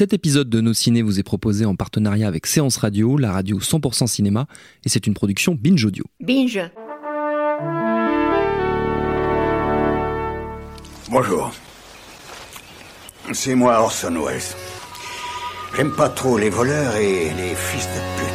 Cet épisode de Nos Ciné vous est proposé en partenariat avec Séance Radio, la radio 100% cinéma, et c'est une production Binge Audio. Binge. Bonjour. C'est moi Orson Welles. J'aime pas trop les voleurs et les fils de pute.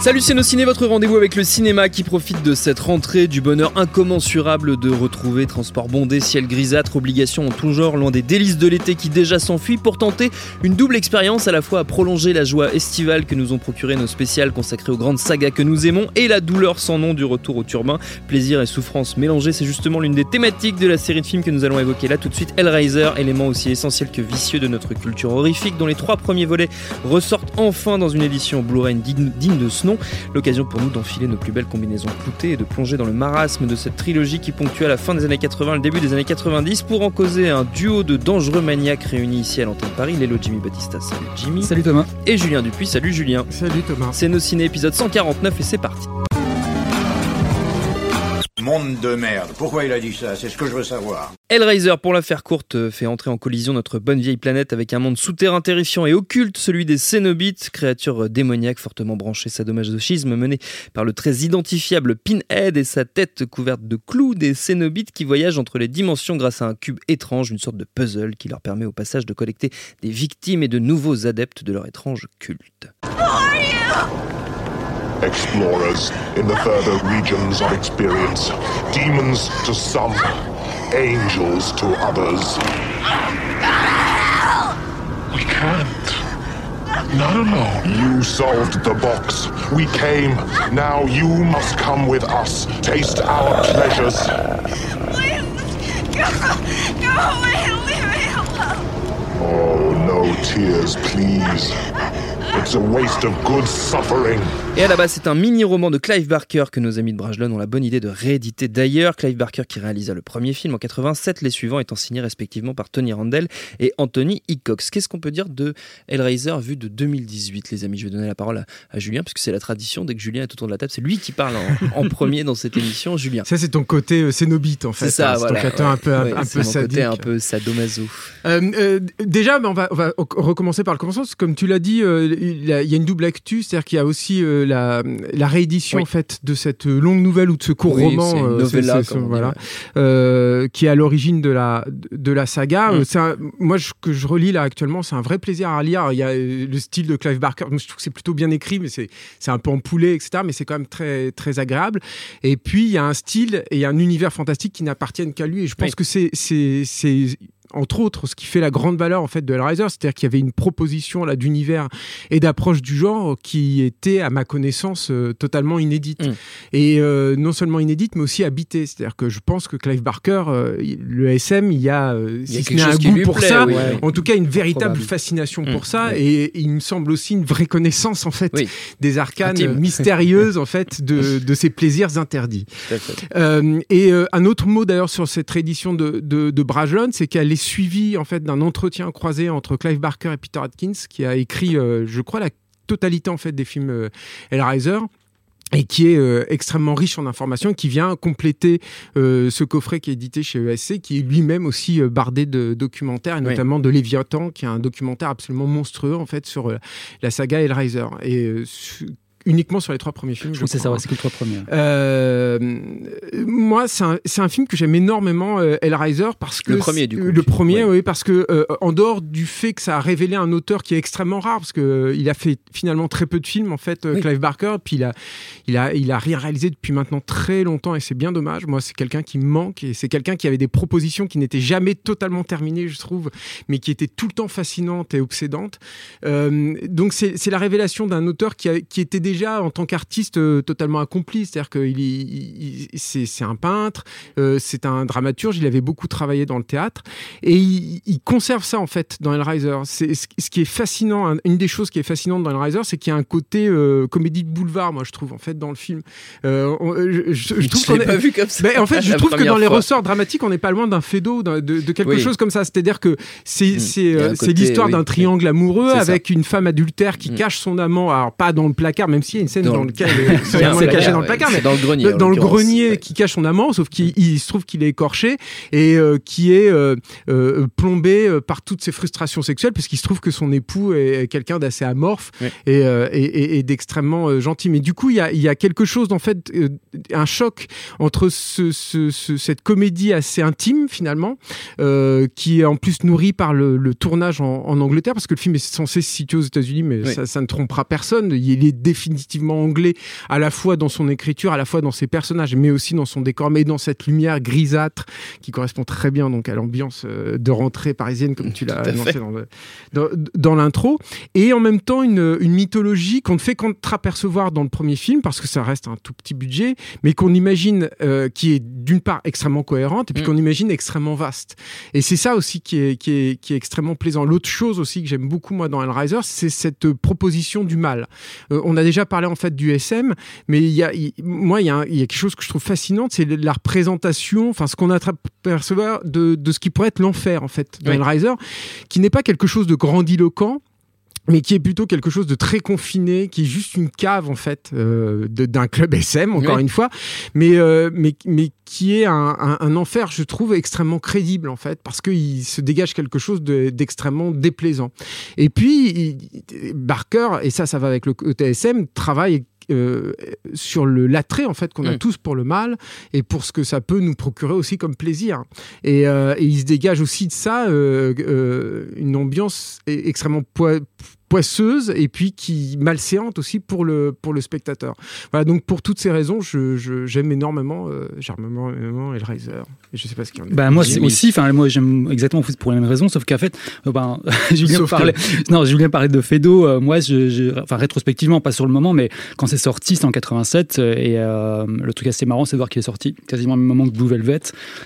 Salut ciné, votre rendez-vous avec le cinéma qui profite de cette rentrée, du bonheur incommensurable de retrouver transport bondé, ciel grisâtre, obligations en tout genre, loin des délices de l'été qui déjà s'enfuient pour tenter une double expérience à la fois à prolonger la joie estivale que nous ont procuré nos spéciales consacrées aux grandes sagas que nous aimons et la douleur sans nom du retour au turbin. Plaisir et souffrance mélangés, c'est justement l'une des thématiques de la série de films que nous allons évoquer là tout de suite. Hellraiser, élément aussi essentiel que vicieux de notre culture horrifique, dont les trois premiers volets ressortent enfin dans une édition Blu-ray digne, de ce L'occasion pour nous d'enfiler nos plus belles combinaisons cloutées et de plonger dans le marasme de cette trilogie qui ponctua la fin des années 80 le début des années 90 pour en causer un duo de dangereux maniaques réunis ici à l'antenne Paris. Lélo Jimmy Batista, salut Jimmy. Salut Thomas. Et Julien Dupuis, salut Julien. Salut Thomas. C'est nos ciné épisode 149 et c'est parti. Monde de merde. Pourquoi il a dit ça? C'est ce que je veux savoir. Hellraiser, pour la faire courte, euh, fait entrer en collision notre bonne vieille planète avec un monde souterrain terrifiant et occulte, celui des Cénobites, créatures euh, démoniaques fortement branchées sadomasochisme menées par le très identifiable Pinhead et sa tête couverte de clous des Cénobites qui voyagent entre les dimensions grâce à un cube étrange, une sorte de puzzle qui leur permet au passage de collecter des victimes et de nouveaux adeptes de leur étrange culte. Explorers in the further regions of experience. Demons to some, angels to others. We can't. Not alone. You solved the box. We came. Now you must come with us. Taste our pleasures. Please, go, go away, leave me alone. Oh, no tears, please. It's a waste of good suffering. Et à la base, c'est un mini-roman de Clive Barker que nos amis de Brajlon ont la bonne idée de rééditer d'ailleurs. Clive Barker qui réalisa le premier film en 87, les suivants étant signés respectivement par Tony Randall et Anthony Hickox. Qu'est-ce qu'on peut dire de Hellraiser vu de 2018, les amis? Je vais donner la parole à, à Julien, puisque c'est la tradition, dès que Julien est autour de la table, c'est lui qui parle en, en premier dans cette émission. Julien. Ça, c'est ton côté euh, cénobite, en fait. C'est ça, hein, voilà. ton côté un peu, un- Ouais, un peu mon sadique. côté un peu sadomaso. Euh, euh, déjà, bah, on, va, on va recommencer par le commencement. parce que Comme tu l'as dit, euh, il y a une double actu, c'est-à-dire qu'il y a aussi euh, la, la réédition Oui. en fait de cette longue nouvelle ou de ce court Oui, roman, euh, novella, voilà, euh, qui est à l'origine de la de la saga. Mm. Euh, un- moi, je, que je relis là actuellement, c'est un vrai plaisir à lire. Il y a euh, le style de Clive Barker. Je trouve que c'est plutôt bien écrit, mais c'est c'est un peu empoulé, etc. Mais c'est quand même très très agréable. Et puis il y a un style et un univers fantastique qui n'appartiennent qu'à lui. Et je pense Oui. que c'est entre autres, ce qui fait la grande valeur en fait de Hellraiser, c'est-à-dire qu'il y avait une proposition là d'univers et d'approche du genre qui était, à ma connaissance, euh, totalement inédite. Mm. Et euh, non seulement inédite, mais aussi habitée. C'est-à-dire que je pense que Clive Barker, euh, le SM, il y a, Il y a si ce un goût lui pour plaît, ça, oui. en tout cas une véritable Probable. fascination Mm. pour ça. Ouais. Et il me semble aussi une vraie connaissance en fait Oui. des arcanes Intime. mystérieuses en fait de, de ces plaisirs interdits. Et un autre mot d'ailleurs sur cette réédition de, de, de Brajlon, c'est qu'elle est suivie en fait d'un entretien croisé entre Clive Barker et Peter Atkins, qui a écrit, euh, je crois, la totalité en fait des films euh, Hellraiser et qui est euh, extrêmement riche en informations et qui vient compléter euh, ce coffret qui est édité chez ESC, qui est lui-même aussi euh, bardé de documentaires, et Oui. notamment de Léviathan, qui est un documentaire absolument monstrueux en fait sur la saga Hellraiser. Et uniquement sur les trois premiers films. Je Je c'est ça, ouais, c'est que le trois premiers. euh, moi, c'est un, c'est un film que j'aime énormément, euh, Hellraiser, parce que Le premier, du coup. Le premier, Ouais. oui, parce que euh, en dehors du fait que ça a révélé un auteur qui est extrêmement rare, parce que euh, il a fait finalement très peu de films en fait, euh, Oui. Clive Barker, puis il a, il a, il a rien réalisé depuis maintenant très longtemps, et c'est bien dommage. Moi, c'est quelqu'un qui me manque, et c'est quelqu'un qui avait des propositions qui n'étaient jamais totalement terminées, je trouve, mais qui étaient tout le temps fascinantes et obsédantes. Euh, donc c'est c'est la révélation d'un auteur qui, a- qui était déjà en tant qu'artiste euh, totalement accompli, c'est-à-dire qu'il il- il- c'est c'est un peintre, euh, c'est un dramaturge, il avait beaucoup travaillé dans le théâtre et il, il conserve ça en fait dans Hellraiser. C'est ce ce qui est fascinant, un- une des choses qui est fascinante dans Hellraiser, c'est qu'il y a un côté euh, comédie de boulevard, moi je trouve en fait dans le film. On- je, je- je trouve qu'on est- pas vu comme ça. en fait, je trouve que dans les ressorts dramatiques, on n'est pas loin d'un fédo, de, de quelque Oui. chose comme ça. C'est-à-dire que c'est Mm. l'histoire oui. d'un triangle amoureux ça. avec une femme adultère qui Mm. cache son amant, alors pas dans le placard, même même s'il y a une scène Dans dans, le- laquelle c'est caché dans le placard, mais dans le grenier. en dans le grenier qui cache son amant, sauf qu'il il se trouve qu'il est écorché et euh, qui est euh, euh, plombé par toutes ses frustrations sexuelles, puisqu'il se trouve que son époux est quelqu'un d'assez amorphe et, et- et- et d'extrêmement gentil. Mais du coup, il y a, y a quelque chose, en fait, un choc entre ce- ce- ce- cette comédie assez intime, finalement, qui est en plus nourrie par le, le tournage en, en Angleterre, parce que le film est censé se situer aux États-Unis, mais Oui. ça, ça ne trompera personne. Il est définitivement anglais à la fois dans son écriture, à la fois dans ses personnages, mais aussi dans son décor, mais dans cette lumière grisâtre qui correspond très bien donc à l'ambiance euh, de rentrée parisienne, comme tu l'as annoncé dans, l'intro, et en même temps une, une mythologie qu'on ne fait qu'entreapercevoir dans le premier film, parce que ça reste un tout petit budget, mais qu'on imagine euh, qui est d'une part extrêmement cohérente, et puis Mm. qu'on imagine extrêmement vaste. Et c'est ça aussi qui est, qui est, qui est extrêmement plaisant. L'autre chose aussi que j'aime beaucoup moi dans Hellraiser, c'est cette proposition du mal. Euh, on a déjà parlé en fait du SM, mais il y a, il- moi il y, a un- il y a quelque chose que je trouve fascinante, c'est la représentation, enfin ce qu'on a percevoir de, de ce qui pourrait être l'enfer en fait dans Oui. Hellraiser, qui n'est pas quelque chose de grandiloquent mais qui est plutôt quelque chose de très confiné, qui est juste une cave en fait euh, d'un club SM encore Oui. une fois, mais euh, mais mais qui est un, un- un enfer, je trouve extrêmement crédible en fait, parce qu'il se dégage quelque chose de- d'extrêmement déplaisant. Et puis il- Barker et ça, ça va avec le côté SM, travaille euh, sur le l'attrait en fait qu'on a Mm. tous pour le mal et pour ce que ça peut nous procurer aussi comme plaisir. Et, euh, et il se dégage aussi de ça euh, euh, une ambiance e- extrêmement poi- poisseuse et puis qui malséante aussi pour le pour le spectateur. Voilà donc pour toutes ces raisons, je- je- j'aime énormément euh, j'aime énormément Hellraiser. Et je sais pas ce qu'il y en a. Bah moi c'est aussi, enfin moi j'aime exactement pour les mêmes raisons, sauf qu'en fait, euh, ben, Julien Sauf que- parlait, non Julien parlait de Fedo, euh, moi je, je- enfin rétrospectivement pas sur le moment, mais quand c'est sorti c'était en 87 euh, et euh, le truc assez marrant c'est de voir qu'il est sorti quasiment au même moment que Blue Velvet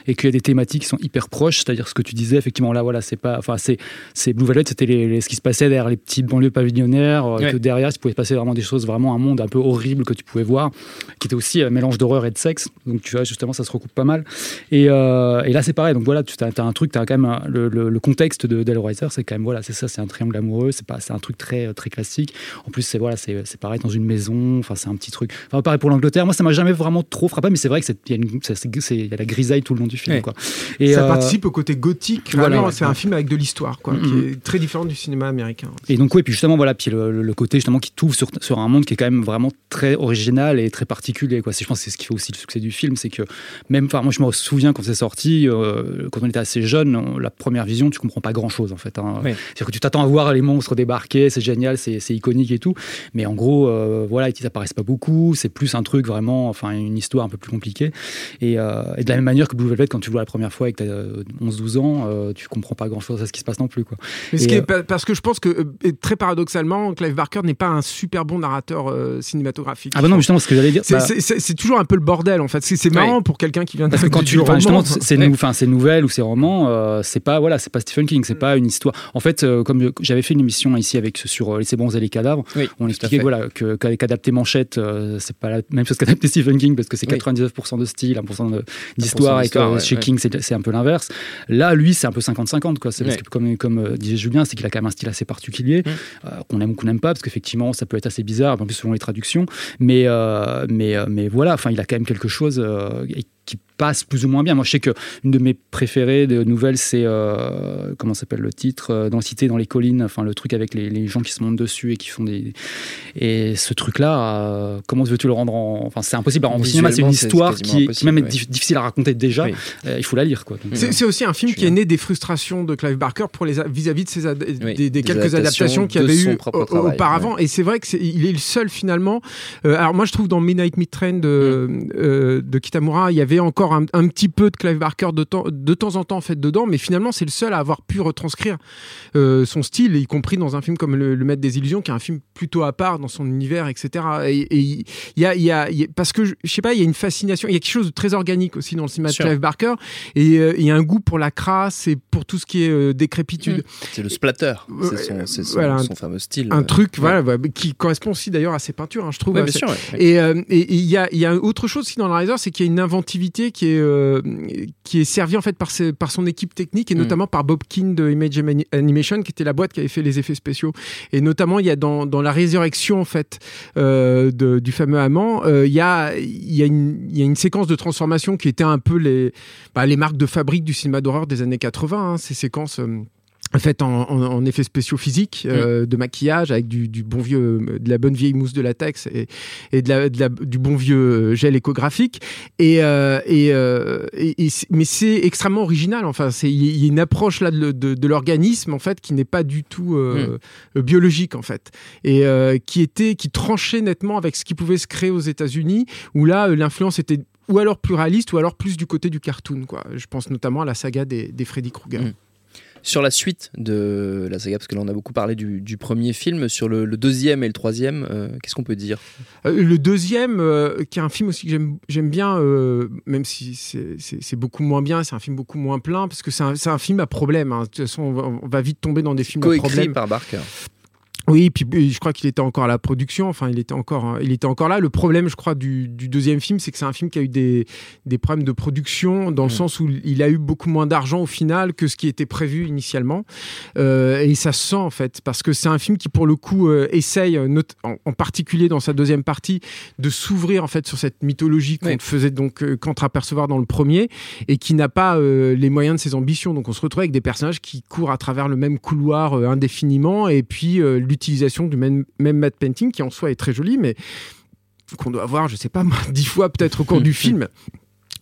et qu'il y a des thématiques qui sont hyper proches, c'est-à-dire ce que tu disais effectivement là voilà c'est pas, enfin c'est c'est Blue Velvet c'était les, les- ce qui se passait derrière les petites banlieues pavillonnaires, euh, Ouais. que derrière il pouvait se passer vraiment des choses vraiment un monde un peu horrible que tu pouvais voir, qui était aussi un mélange d'horreur et de sexe, donc tu vois justement ça se recoupe pas mal. Et, euh, et là, c'est pareil. Donc voilà, tu as, un truc, tu as quand même un- le, le- le contexte de d'Hellraiser, c'est quand même voilà, c'est ça, c'est un triangle amoureux. C'est pas, c'est un truc très très classique. En plus, c'est voilà, c'est c'est pareil dans une maison. Enfin, c'est un petit truc. Enfin, pareil pour l'Angleterre. Moi, ça m'a jamais vraiment trop frappé, mais c'est vrai que c'est il y, a une- y a la grisaille tout le long du film. Ouais. Quoi. Et ça euh, participe au côté gothique. voilà, c'est un film avec de l'histoire, quoi, Mhm. qui est très différent du cinéma américain. Et donc, oui, puis justement, voilà, puis le, côté justement qui t'ouvre sur, sur un monde qui est quand même vraiment très original et très particulier. Quoi. C'est- Je pense que c'est ce qui fait aussi le succès du film, c'est que même, enfin, moi je me souviens quand c'est sorti, euh, quand on était assez jeune, on- la première vision, tu comprends pas grand chose en fait. hein. Oui. C'est-à-dire que tu t'attends à voir les monstres débarquer, c'est génial, c'est c'est iconique et tout, mais en gros, euh, voilà, ils apparaissent pas beaucoup, c'est plus un truc vraiment, enfin, une histoire un peu plus compliquée. Et, euh, et de la même manière que Blue Velvet, quand tu le vois la première fois et que tu as 11-12 ans, euh, tu comprends pas grand chose à ce qui se passe non plus. Quoi. Mais ce Et, qui euh, est pa- parce que je pense que euh, et très paradoxalement, Clive Barker n'est pas un super bon narrateur euh, cinématographique. Ah bah non, justement, ce que j'allais dire. C'est- bah- c'est c'est- c'est toujours un peu le bordel en fait. C'est c'est marrant pour quelqu'un qui vient de Parce que quand tu, roman. justement, ces, Ouais. nou- nouvelles ou ces romans, euh, c'est pas, voilà, c'est pas Stephen King, c'est pas une histoire. En fait, euh, comme j'avais fait une émission ici avec sur les bronzes et les cadavres, Oui, on expliquait voilà que qu'adapter Manchette, c'est pas la même chose qu'adapter Stephen King parce que c'est Oui. 99% de style, 1% de- d'histoire et que ouais, chez ouais. King c'est c'est un peu l'inverse. Là, lui, c'est un peu 50-50 quoi. C'est parce Ouais. que comme comme disait Julien, c'est qu'il a quand même un style assez particulier Mm. Euh, qu'on aime ou qu'on n'aime pas parce qu'effectivement ça peut être assez bizarre, en plus selon les traductions. Mais euh, mais euh, mais voilà, enfin il a quand même quelque chose qui passe plus ou moins bien. Moi, je sais que une de mes préférées de nouvelles, c'est euh, comment s'appelle le titre euh, Dans la cité, dans les collines. Enfin, le truc avec les, les gens qui se montent dessus et qui font des. Et ce truc-là, euh, comment veux-tu le rendre en Enfin, c'est impossible. En cinéma, c'est une histoire qui, qui impossible, même est ouais. difficile à raconter déjà. Oui. Euh, il faut la lire, quoi. C'est euh, aussi un film qui est né des frustrations de Clive Barker pour les vis-à-vis de ses ad- des, des des quelques adaptations adaptations qu'il avait eu auparavant. Et c'est vrai que c'est- il est le seul finalement. Euh, alors moi je trouve dans Midnight Midtrain de, Mm. euh, de Kitamura, il y avait encore un, un petit peu de Clive Barker de temps, de temps en temps en fait dedans, mais finalement c'est le seul à avoir pu retranscrire euh, son style, y compris dans un film comme Le, Le Maître des Illusions, qui est un film plutôt à part dans son univers, etc. Et et il y a, il y a- il y a- parce que je, je sais pas, il y a une fascination, il y a quelque chose de très organique aussi dans le cinéma de. Clive Barker, et euh, il y a un goût pour la crasse et pour tout ce qui est euh, décrépitude. C'est le splatter. C'est son, c'est son- voilà, un- son fameux style. Un truc, ouais. voilà, qui correspond aussi d'ailleurs à ses peintures, hein, je trouve. Ouais, à bien ses- sûr. ouais. Et euh, et- et il y, a, il y a autre chose aussi dans le Riser, c'est qu'il y a une inventivité qui est, euh, qui est servie en fait par, ses- par son équipe technique et Mm. notamment par Bob Keane de Image Ani- Animation, qui était la boîte qui avait fait les effets spéciaux. Et notamment, il y a dans, dans la résurrection en fait euh, de- du fameux amant, euh, il y, a, il, y a une, il y a une séquence de transformation qui était un peu les, bah, les marques de fabrique du cinéma d'horreur des années 80, hein, ces séquences. En, en- en effets spéciaux physiques, euh, de maquillage, avec du, du bon vieux, de la bonne vieille mousse de latex et, et de la, de la- du bon vieux euh, gel échographique. Et, euh, et, euh, et- mais c'est extrêmement original. Enfin, il y a une approche là de, de- de l'organisme en fait qui n'est pas du tout euh, biologique en fait et qui était qui tranchait nettement avec ce qui pouvait se créer aux États-Unis où là l'influence était ou alors plus réaliste ou alors plus du côté du cartoon quoi. Je pense notamment à la saga des, des Freddy Krueger. Mm. Sur la suite de la saga, parce que là on a beaucoup parlé du, du premier film, sur le, le deuxième et le troisième, euh, qu'est-ce qu'on peut dire? Euh, le deuxième, euh, qui est un film aussi que j'aime- bien, même si c'est- beaucoup moins bien, c'est un film beaucoup moins plein, parce que c'est un, un film à problème. hein. De toute façon, on va, on va vite tomber dans des films à problème. par Barker. Oui, puis euh, je crois qu'il était encore à la production. Enfin, il était encore, hein, il était encore là. Le problème, je crois, du, du deuxième film, c'est que c'est un film qui a eu des, des problèmes de production, dans le Mm. sens où il a eu beaucoup moins d'argent au final que ce qui était prévu initialement. Euh, et ça se sent en fait, parce que c'est un film qui, pour le coup, euh, essaye, not- en, en particulier dans sa deuxième partie, de s'ouvrir en fait sur cette mythologie qu'on Oui. ne faisait donc euh, qu'entreapercevoir dans le premier, et qui n'a pas les moyens de ses ambitions. Donc, on se retrouve avec des personnages qui courent à travers le même couloir indéfiniment, et puis euh, l'utilisation du même, même matte painting qui en soi est très joli, mais qu'on doit voir, je sais pas dix fois peut-être au cours du film.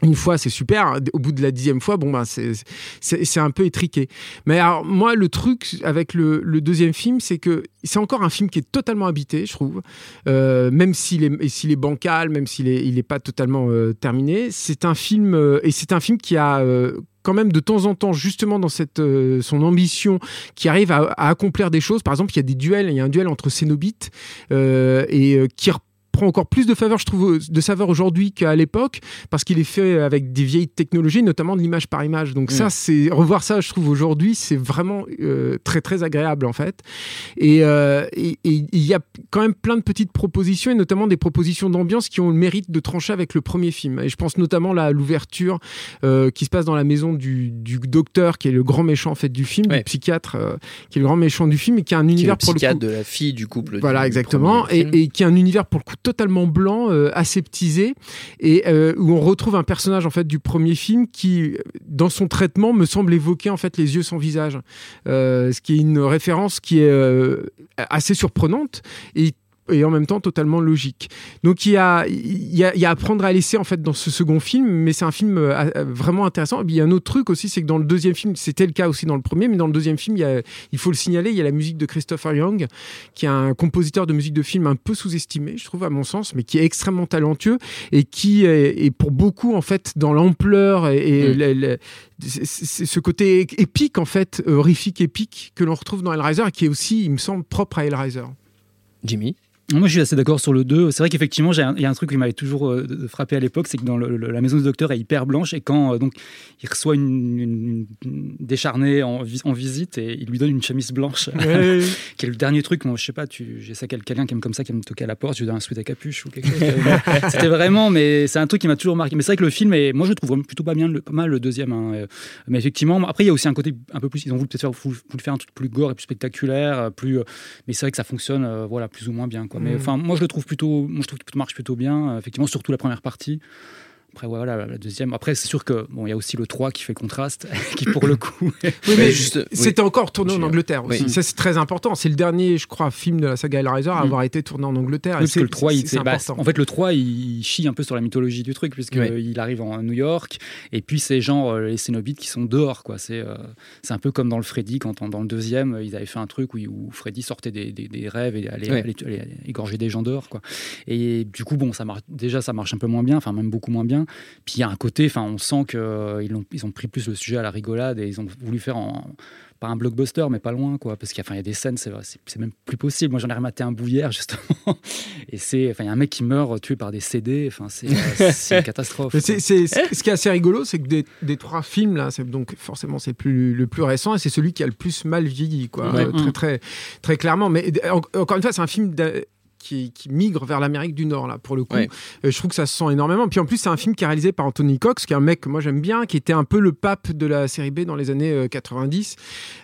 Une fois, c'est super. Au bout de la dixième fois, bon, bah, c'est, un peu étriqué. Mais alors, moi, le truc avec le, deuxième film, c'est que c'est encore un film qui est totalement habité, je trouve. Euh, même s'il est, est bancal, même s'il est, il est pas totalement euh, terminé. C'est un film, euh, et c'est un film qui a. euh, quand même de temps en temps, justement dans cette, son ambition, qui arrive à, accomplir des choses. Par exemple, il y a des duels, il y a un duel entre Cénobites et euh, reprend encore plus de faveur, je trouve, de saveur aujourd'hui qu'à l'époque, parce qu'il est fait avec des vieilles technologies, notamment de l'image par image. Donc Mm. ça, c'est revoir ça, je trouve aujourd'hui, c'est vraiment euh, très très agréable en fait. Et euh, et- il y a quand même plein de petites propositions, et notamment des propositions d'ambiance qui ont le mérite de trancher avec le premier film. Et je pense notamment là à l'ouverture euh, qui se passe dans la maison du, du docteur, qui est le grand méchant en fait du film, Ouais. du psychiatre, euh, qui est le grand méchant du film, et qui a un Qui est univers le pour le coup. de la fille du couple. Voilà, du exactement. Et, et qui a un univers pour le coup totalement blanc, euh, aseptisé, et euh, où on retrouve un personnage en fait du premier film qui, dans son traitement, me semble évoquer en fait les yeux sans visage, Euh, ce qui est une référence qui est assez surprenante et et en même temps totalement logique. Donc il y a, il y a, il y a à prendre à laisser en fait dans ce second film, mais c'est un film euh, euh, vraiment intéressant. Et puis, il y a un autre truc aussi, c'est que dans le deuxième film, c'était le cas aussi dans le premier, mais dans le deuxième film, il, y a, il faut le signaler, il y a la musique de Christopher Young, qui est un compositeur de musique de film un peu sous-estimé, je trouve à mon sens, mais qui est extrêmement talentueux et qui est, est pour beaucoup en fait dans l'ampleur et, et Mm. c'est ce côté épique en fait, horrifique épique que l'on retrouve dans Hellraiser et qui est aussi, il me semble, propre à Hellraiser. Jimmy? Moi, je suis assez d'accord sur le 2. C'est vrai qu'effectivement, il y a un truc qui m'avait toujours euh, frappé à l'époque, c'est que dans le- le- la maison du docteur est hyper blanche et quand euh, donc il reçoit une, une- une décharnée en, vi- en visite et il lui donne une chemise blanche, qui est le dernier truc. Moi, je sais pas, j'ai ça quel- quelqu'un qui aime comme ça qui aime me toquer à la porte, je lui donne un sweat à capuche ou quelque chose. C'était vraiment, mais c'est un truc qui m'a toujours marqué. Mais c'est vrai que le film, est, moi, je trouve plutôt pas bien, le- pas mal le deuxième. hein. Euh, Mais effectivement, après, il y a aussi un côté un peu plus. Ils ont voulu peut-être faire, voulu faire un truc plus gore et plus spectaculaire, plus. Mais c'est vrai que ça fonctionne, euh, voilà, plus ou moins bien. Quoi. Mais Mm. enfin, moi, je le trouve plutôt, moi, je trouve qu'il marche plutôt bien. euh, effectivement, surtout la première partie. Après, ouais, voilà, la deuxième. Après, c'est sûr que bon, il y a aussi le 3 qui fait contraste, qui pour le coup. Oui, Mais juste- oui. c'était encore tourné en Angleterre aussi. oui. Ça, c'est très important. C'est le dernier, je crois, film de la saga Hellraiser à Mm. avoir été tourné en Angleterre. Oui, Et parce que le 3, il, c'est c'est- bah, important. en fait, le 3, il chie un peu sur la mythologie du truc, puisqu'il arrive en New York, et puis c'est genre euh, les Cénobites qui sont dehors. quoi. C'est euh, c'est un peu comme dans le Freddy, quand on- dans le deuxième, ils avaient fait un truc où, où Freddy sortait des, des- des rêves et allait- allait égorger des gens dehors. Quoi. Et du coup, bon, ça marche, déjà, ça marche un peu moins bien, enfin, même beaucoup moins bien. Puis il y a un côté, enfin, on sent qu'ils ont, ils ont pris plus le sujet à la rigolade et ils ont voulu faire en pas un blockbuster, mais pas loin, quoi. Parce qu'il y, a- des scènes, c'est, même plus possible. Moi, j'en ai rematé un hier, justement. Et c'est, enfin, il y a un mec qui meurt tué par des CD. Enfin, c'est, euh, c'est une catastrophe. C'est- ce qui est assez rigolo, c'est que des, des trois films là, c'est donc forcément c'est le plus, le plus récent et c'est celui qui a le plus mal vieilli, quoi, Ouais. Euh, très très très clairement. Mais en- encore une fois, c'est un film qui, qui migre vers l'Amérique du Nord là pour le coup. Ouais. Euh, je trouve que ça se sent énormément. Puis en plus, c'est un film qui est réalisé par Anthony Cox, qui est un mec que moi j'aime bien, qui était un peu le pape de la série B dans les années euh, 90,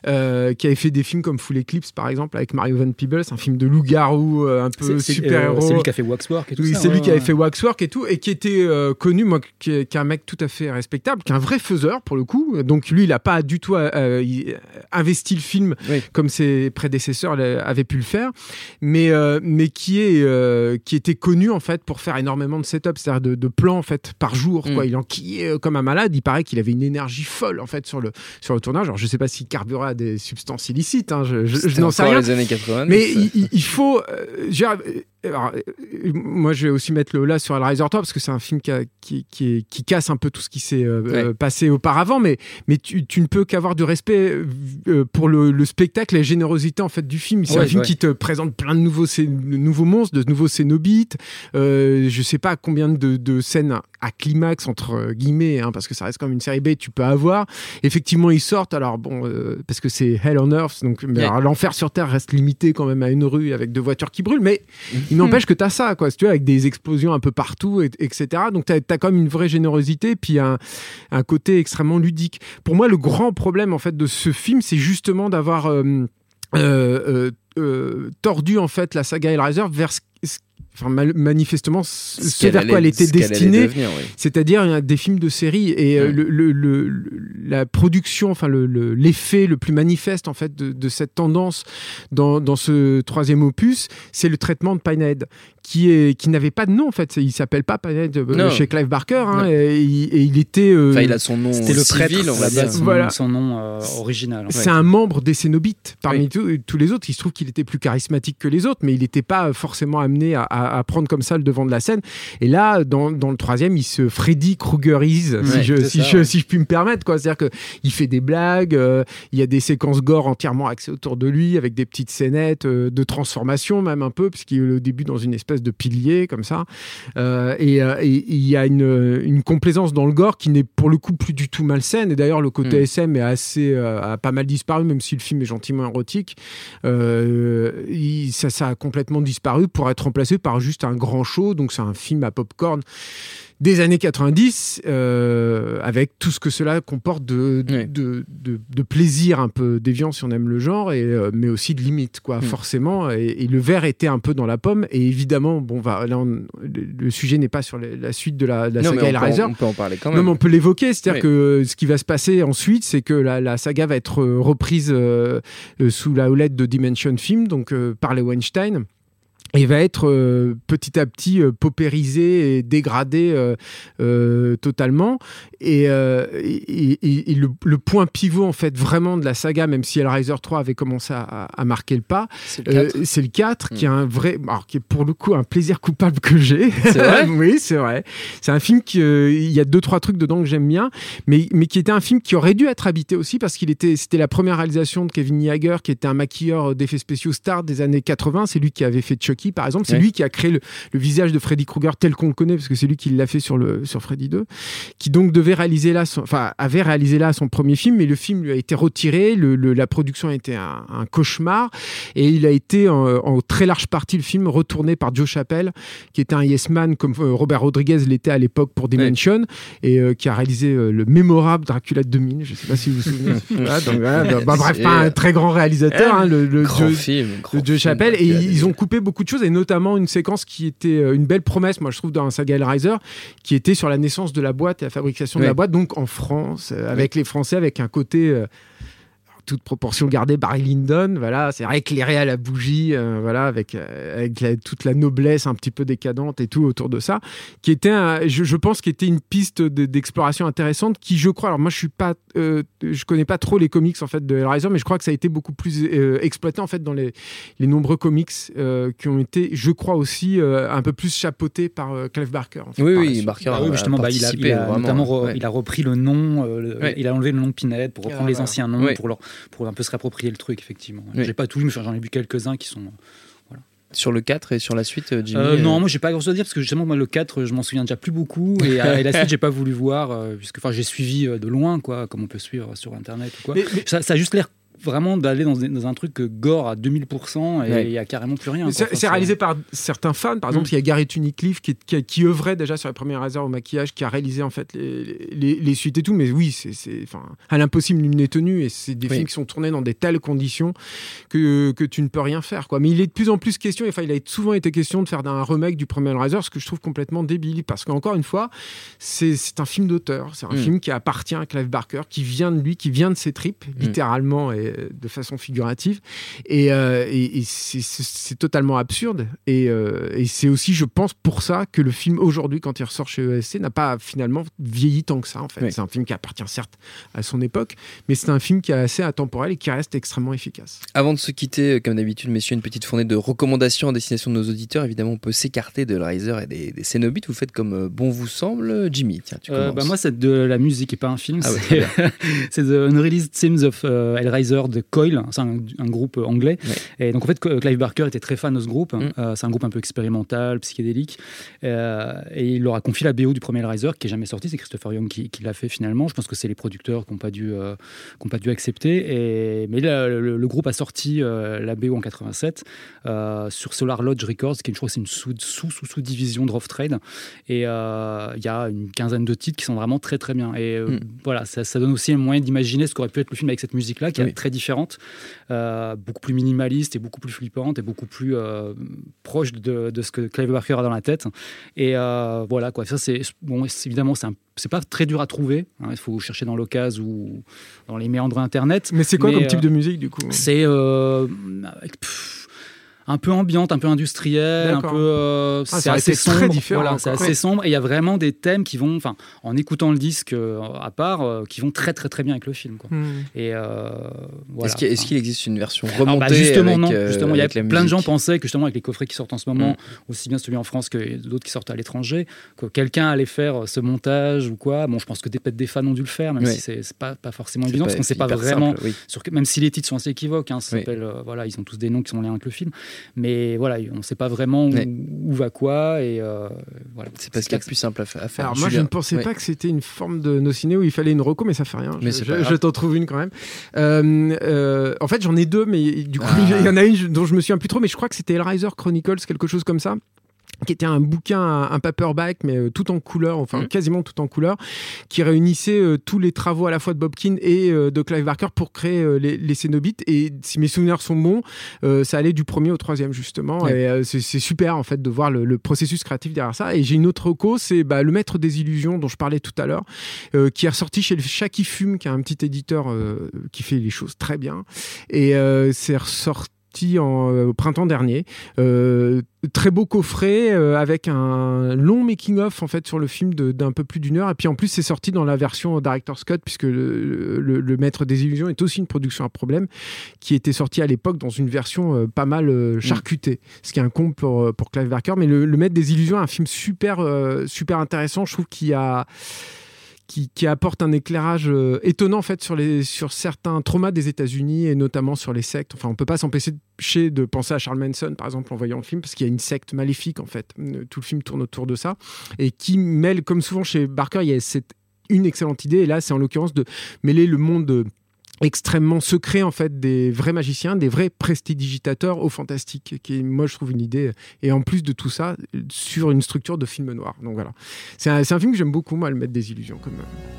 euh, qui avait fait des films comme Full Eclipse par exemple avec Mario Van Peebles, un film de loup-garou euh, un peu super-héros. euh, C'est lui qui a fait Waxwork et tout Oui, c'est ouais, lui qui avait fait Waxwork et tout, et qui était euh, connu, moi, qui est, un mec tout à fait respectable, qui est un vrai faiseur pour le coup. Donc lui, il n'a pas du tout euh, investi le film Oui. comme ses prédécesseurs avaient pu le faire, mais euh, mais qui est euh, qui était connu en fait pour faire énormément de setup, c'est-à-dire de, de plans en fait par jour. Mm. Quoi. Il enquillait euh, comme un malade. Il paraît qu'il avait une énergie folle en fait sur le sur le tournage. Alors je sais pas s'il carburait à des substances illicites, hein, je, je- je C'était n'en sais rien. les années 80. Mais il faut. euh, dire, euh, alors, euh, moi, je vais aussi mettre le là sur Hellraiser 3 parce que c'est un film qui, a- qui, qui, casse un peu tout ce qui s'est euh, Ouais. passé auparavant. Mais, mais tu, tu ne peux qu'avoir de respect euh, pour le, le spectacle et la générosité en fait du film. C'est Ouais, un film ouais. qui te présente plein de nouveaux, de nouveaux monstres, de nouveaux cénobites. Euh, je sais pas combien de, de scènes à climax entre guillemets, hein, parce que ça reste comme une série B, tu peux avoir. Effectivement, ils sortent. Alors bon, euh, parce que c'est Hell on Earth, donc l'enfer sur Terre reste limité quand même à une rue avec deux voitures qui brûlent, mais il n'empêche que tu as ça, quoi, si tu vois, avec des explosions un peu partout, et- etc. Donc tu as, même une vraie générosité, puis un, un côté extrêmement ludique. Pour moi, le grand problème en fait de ce film, c'est justement d'avoir euh, euh, tordu en fait la saga Hellraiser vers ce- enfin, manifestement ce, ce vers quoi elle était ce destinée oui. c'est-à-dire des films de série et euh, Ouais. le, le- le- le- la production, enfin le- le- l'effet le, plus manifeste en fait de, de cette tendance dans, dans ce troisième opus, c'est le traitement de Pinehead qui est qui n'avait pas de nom en fait. Il s'appelle pas Non. chez Clive Barker hein, et, il- et il était. euh, Enfin, il a son nom C'était le civil, prêtre, on va dire. son, Voilà. son nom euh, original. C'est un membre des Cénobites parmi Oui. tous- tous les autres. Il se trouve qu'il était plus charismatique que les autres, mais il n'était pas forcément amené à, à- à prendre comme ça le devant de la scène. Et là, dans, dans le troisième, il se Freddy Kruegerise, si, je, c'est si, ça, je, ouais. si je puis me permettre. quoi. C'est-à-dire qu'il fait des blagues, euh, il y a des séquences gore entièrement axées autour de lui, avec des petites scénettes euh, de transformation même un peu, puisqu'il est au début dans une espèce de pilier comme ça. Euh, et euh, et il y a une, une complaisance dans le gore qui n'est pour le coup plus du tout malsaine. Et d'ailleurs, le côté. SM est assez, euh, a pas mal disparu, même si le film est gentiment érotique. Il- ça, ça a complètement disparu pour être remplacé par juste un grand show. Donc, c'est un film à popcorn des années 90, euh, avec tout ce que cela comporte de, de, plaisir un peu déviant si on aime le genre, et, euh, mais aussi de limites, quoi, Mm. forcément. Et, et le verre était un peu dans la pomme. Et évidemment, bon, va, là, on- le, sujet n'est pas sur la, la suite de la, Non, saga Hellraiser. on peut en parler quand Non, même. mais on peut l'évoquer, c'est-à-dire Oui. que ce qui va se passer ensuite, c'est que la, la saga va être euh, reprise euh, euh, sous la houlette de Dimension Film, donc euh, par les Weinstein. Et va être euh, petit à petit euh, paupérisé et dégradé euh, euh, totalement. Et, et- et- et le, le point pivot, en fait, vraiment de la saga, même si Hellraiser 3 avait commencé à, à marquer le pas, C'est le euh, 4. c'est le 4 qui est Mm. un vrai, alors qui est pour le coup un plaisir coupable que j'ai. C'est vrai Oui, c'est vrai. C'est un film qui, il y a deux trois trucs dedans que j'aime bien, mais mais qui était un film qui aurait dû être habité aussi parce qu'il était, c'était la première réalisation de Kevin Yeager, qui était un maquilleur d'effets spéciaux star des années 80. C'est lui qui avait fait Chucky, par exemple. C'est Ouais. lui qui a créé le, le visage de Freddy Krueger tel qu'on le connaît, parce que c'est lui qui l'a fait sur le sur Freddy 2, qui donc devait réaliser là, son- enfin avait réalisé là son premier film, mais le film lui a été retiré. Le, le- la production a été un, un cauchemar et il a été en, en très large partie le film retourné par Joe Chappelle, qui était un yes man comme euh, Robert Rodriguez l'était à l'époque pour Dimension et euh, qui a réalisé euh, le mémorable Dracula de 2000. Je sais pas si vous vous souvenez. Bah, bah, bref, pas un très grand réalisateur, hein, le, le Grand Joe- film. grand Chappelle et ils ont coupé beaucoup de choses et notamment une séquence qui était euh, une belle promesse moi je trouve dans un saga Hellraiser qui était sur la naissance de la boîte et la fabrication de la boîte donc en France euh, avec les Français avec un côté euh, toute proportion gardée Barry Lyndon voilà c'est éclairé à la bougie euh, voilà avec, euh, avec la- toute la noblesse un petit peu décadente et tout autour de ça qui était un- je, je pense qui était une piste de- d'exploration intéressante qui je crois alors moi je suis pas euh, je connais pas trop les comics en fait de Hellraiser mais je crois que ça a été beaucoup plus euh, exploité en fait dans les, les nombreux comics euh, qui ont été je crois aussi euh, un peu plus chapeautés par euh, Clive Barker en fait, Oui, par oui. Barker Bah oui, a justement, bah, il, a, participé il a vraiment, notamment ouais. il a repris le nom, euh, le- Ouais. il a enlevé le nom de Pinhead pour reprendre Ah, les anciens noms, Ouais. pour, leur, pour un peu se réapproprier le truc, effectivement. Oui. J'ai pas tout lu, mais j'en ai vu quelques-uns qui sont. Sur le 4 et sur la suite, euh, Jimmy. Euh, euh, non, moi j'ai pas grand chose à dire parce que justement, moi le 4, je m'en souviens déjà plus beaucoup et, euh, et la suite, j'ai pas voulu voir euh, puisque enfin, j'ai suivi euh, de loin, quoi, comme on peut suivre sur internet ou quoi. Mais- mais- Ça, ça a juste l'air vraiment d'aller dans, un truc gore à 2000% et il Ouais. y a carrément plus rien. C'est réalisé par certains fans. Par exemple, Mm. il y a Gary Tunicliffe qui, qui, qui œuvrait déjà sur les premiers Razor au maquillage, qui a réalisé en fait les, les, les suites et tout. Mais oui, c'est à l'impossible nul n'est tenu et c'est des Oui. films qui sont tournés dans des telles conditions que, que tu ne peux rien faire. Quoi. Mais il est de plus en plus question. Enfin, il a souvent été question de faire un remake du premier Razor, ce que je trouve complètement débile parce qu'encore une fois, c'est c'est un film d'auteur. C'est un Mm. film qui appartient à Clive Barker, qui vient de lui, qui vient de ses tripes, Mm. littéralement et euh, de façon figurative. Et, euh, et- et c'est- totalement absurde. Et, euh, et c'est aussi, je pense, pour ça que le film aujourd'hui, quand il ressort chez ESC, n'a pas finalement vieilli tant que ça. En fait, Oui. c'est un film qui appartient certes à son époque, mais c'est un film qui est assez intemporel et qui reste extrêmement efficace. Avant de se quitter, comme d'habitude, messieurs, une petite fournée de recommandations à destination de nos auditeurs. Évidemment, on peut s'écarter de Riser et des, des Cénobites. Vous faites comme bon vous semble. Jimmy, tiens, tu Euh, commences. bah, moi, c'est de la musique et pas un film. Ah ouais, c'est c'est The Unreleased Themes of euh, De Coil. C'est un, un groupe anglais. Et donc, en fait, Clive Barker était très fan de ce groupe. Mm. Euh, c'est un groupe un peu expérimental, psychédélique. Euh, et il leur a confié la BO du premier Hellraiser, qui est jamais sorti. C'est Christopher Young qui, qui l'a fait finalement. Je pense que c'est les producteurs qui n'ont pas, dû, euh, qui ont pas dû accepter. Et, mais là, le, le groupe a sorti la BO en 87 euh, sur Solar Lodge Records, qui est, je crois, c'est une sous, sous, de Rough Trade. Et il y a une quinzaine de titres qui sont vraiment très très bien. Et Mm. voilà, ça, ça donne aussi un moyen d'imaginer ce qu'aurait pu être le film avec cette musique-là, qui Oui. est très différente, euh, beaucoup plus minimaliste et beaucoup plus flippante et beaucoup plus euh, proche de, de ce que Clive Barker a dans la tête. Et euh, voilà, quoi. Ça, c'est bon, évidemment, c'est un- c'est pas très dur à trouver. hein. il faut chercher dans l'occasion ou dans les méandres Internet. Mais c'est quoi Mais, comme type de musique du coup? C'est euh, un peu ambiante, un peu industrielle, un peu. euh, Ah, c'est assez été très sombre. différent, Voilà, c'est assez sombre. Et il y a vraiment des thèmes qui vont, enfin, en écoutant le disque euh, à part, euh, qui vont très très très bien avec le film. Quoi. Hmm. Et euh, voilà. Est-ce qu'il existe une version alors, remontée bah, justement, avec, non. justement, il y a plein de gens pensaient que justement avec les coffrets qui sortent en ce moment, Mm. aussi bien celui en France que d'autres qui sortent à l'étranger, que quelqu'un allait faire ce montage ou quoi. Bon, je pense que des peut-être des fans ont dû le faire, même si c'est pas, pas forcément évident, pas- parce qu'on ne sait pas vraiment simple, oui. sur que- même si les titres sont assez équivoques, hein, ça Oui. s'appelle, euh, voilà, ils ont tous des noms qui sont liés avec le film, mais voilà, on ne sait pas vraiment où, Ouais. où va quoi et euh, voilà. C'est pas ce qu'il y a de plus simple à fa- à faire. Alors moi, je ne pensais Ouais. pas que c'était une forme de nos ciné où il fallait une reco, mais ça fait rien. Mais je t'en trouve une quand même. Euh, euh, en fait, j'en ai deux, mais du coup, Ah. il y en a une dont je me souviens plus trop, mais je crois que c'était Hellraiser Chronicles, quelque chose comme ça qui était un bouquin, un paperback, mais euh, tout en couleur, enfin Mhm. quasiment tout en couleur, qui réunissait euh, tous les travaux à la fois de Bob Keane et euh, de Clive Barker pour créer euh, les, les Cénobites. Et si mes souvenirs sont bons, ça allait du premier au troisième justement. Ouais. Et c'est super en fait de voir le, le processus créatif derrière ça. Et j'ai une autre reco, c'est bah, le Maître des Illusions dont je parlais tout à l'heure, qui est ressorti chez le Chat qui fume, qui est un petit éditeur qui fait les choses très bien. Et c'est ressorti en, euh, au printemps dernier. Euh, très beau coffret euh, avec un long making of en fait sur le film d'un peu plus d'une heure. Et puis en plus c'est sorti dans la version director's cut puisque le, le- le maître des illusions est aussi une production à problème qui était sortie à l'époque dans une version pas mal euh, charcutée. Ce qui est un comble pour, pour Clive Barker mais le, le maître des illusions est un film super super intéressant. Je trouve qu'il a qui, qui apporte un éclairage euh, étonnant en fait sur, les, sur certains traumas des États-Unis et notamment sur les sectes. Enfin, on peut pas s'empêcher de penser à Charles Manson par exemple en voyant le film parce qu'il y a une secte maléfique en fait. Euh, Tout le film tourne autour de ça et qui mêle, comme souvent chez Barker, il y a cette une excellente idée et là c'est en l'occurrence de mêler le monde de extrêmement secret en fait des vrais magiciens, des vrais prestidigitateurs au fantastique, qui est, moi je trouve une idée et en plus de tout ça sur une structure de film noir. Donc voilà, c'est un, un film que j'aime beaucoup moi, le Maître des illusions comme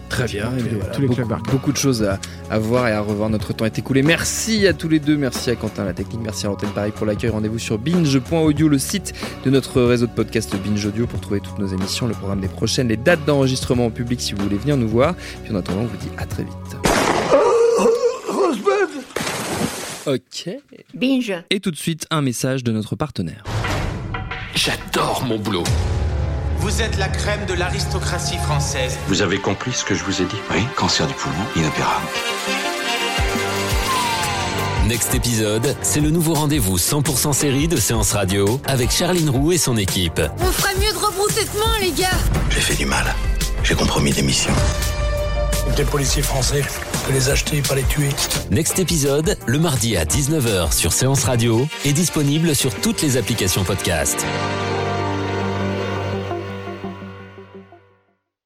Très bien. tous les- voilà, tous les beaucoup, de choses à, à voir et à revoir. Notre temps est écoulé. Merci à tous les deux. Merci à Quentin la technique. Merci à l'antenne Paris pour l'accueil. Rendez-vous sur binge.audio, le site de notre réseau de podcast Binge Audio pour trouver toutes nos émissions, le programme des prochaines, les dates d'enregistrement en public si vous voulez venir nous voir. Puis en attendant, on vous dit à très vite. Ok. Binge. Et tout de suite, un message de notre partenaire. J'adore mon boulot. Vous êtes la crème de l'aristocratie française. Vous avez compris ce que je vous ai dit? Oui, cancer du poumon, inopérable. Next épisode, c'est le nouveau rendez-vous 100% série de Séance Radio avec Charline Roux et son équipe. On ferait mieux de rebrousser chemin, les gars. J'ai fait du mal. J'ai compromis des missions. Des policiers français, les acheter, pas les tuer. Next épisode, le mardi à 19h sur Séance Radio, est disponible sur toutes les applications podcast.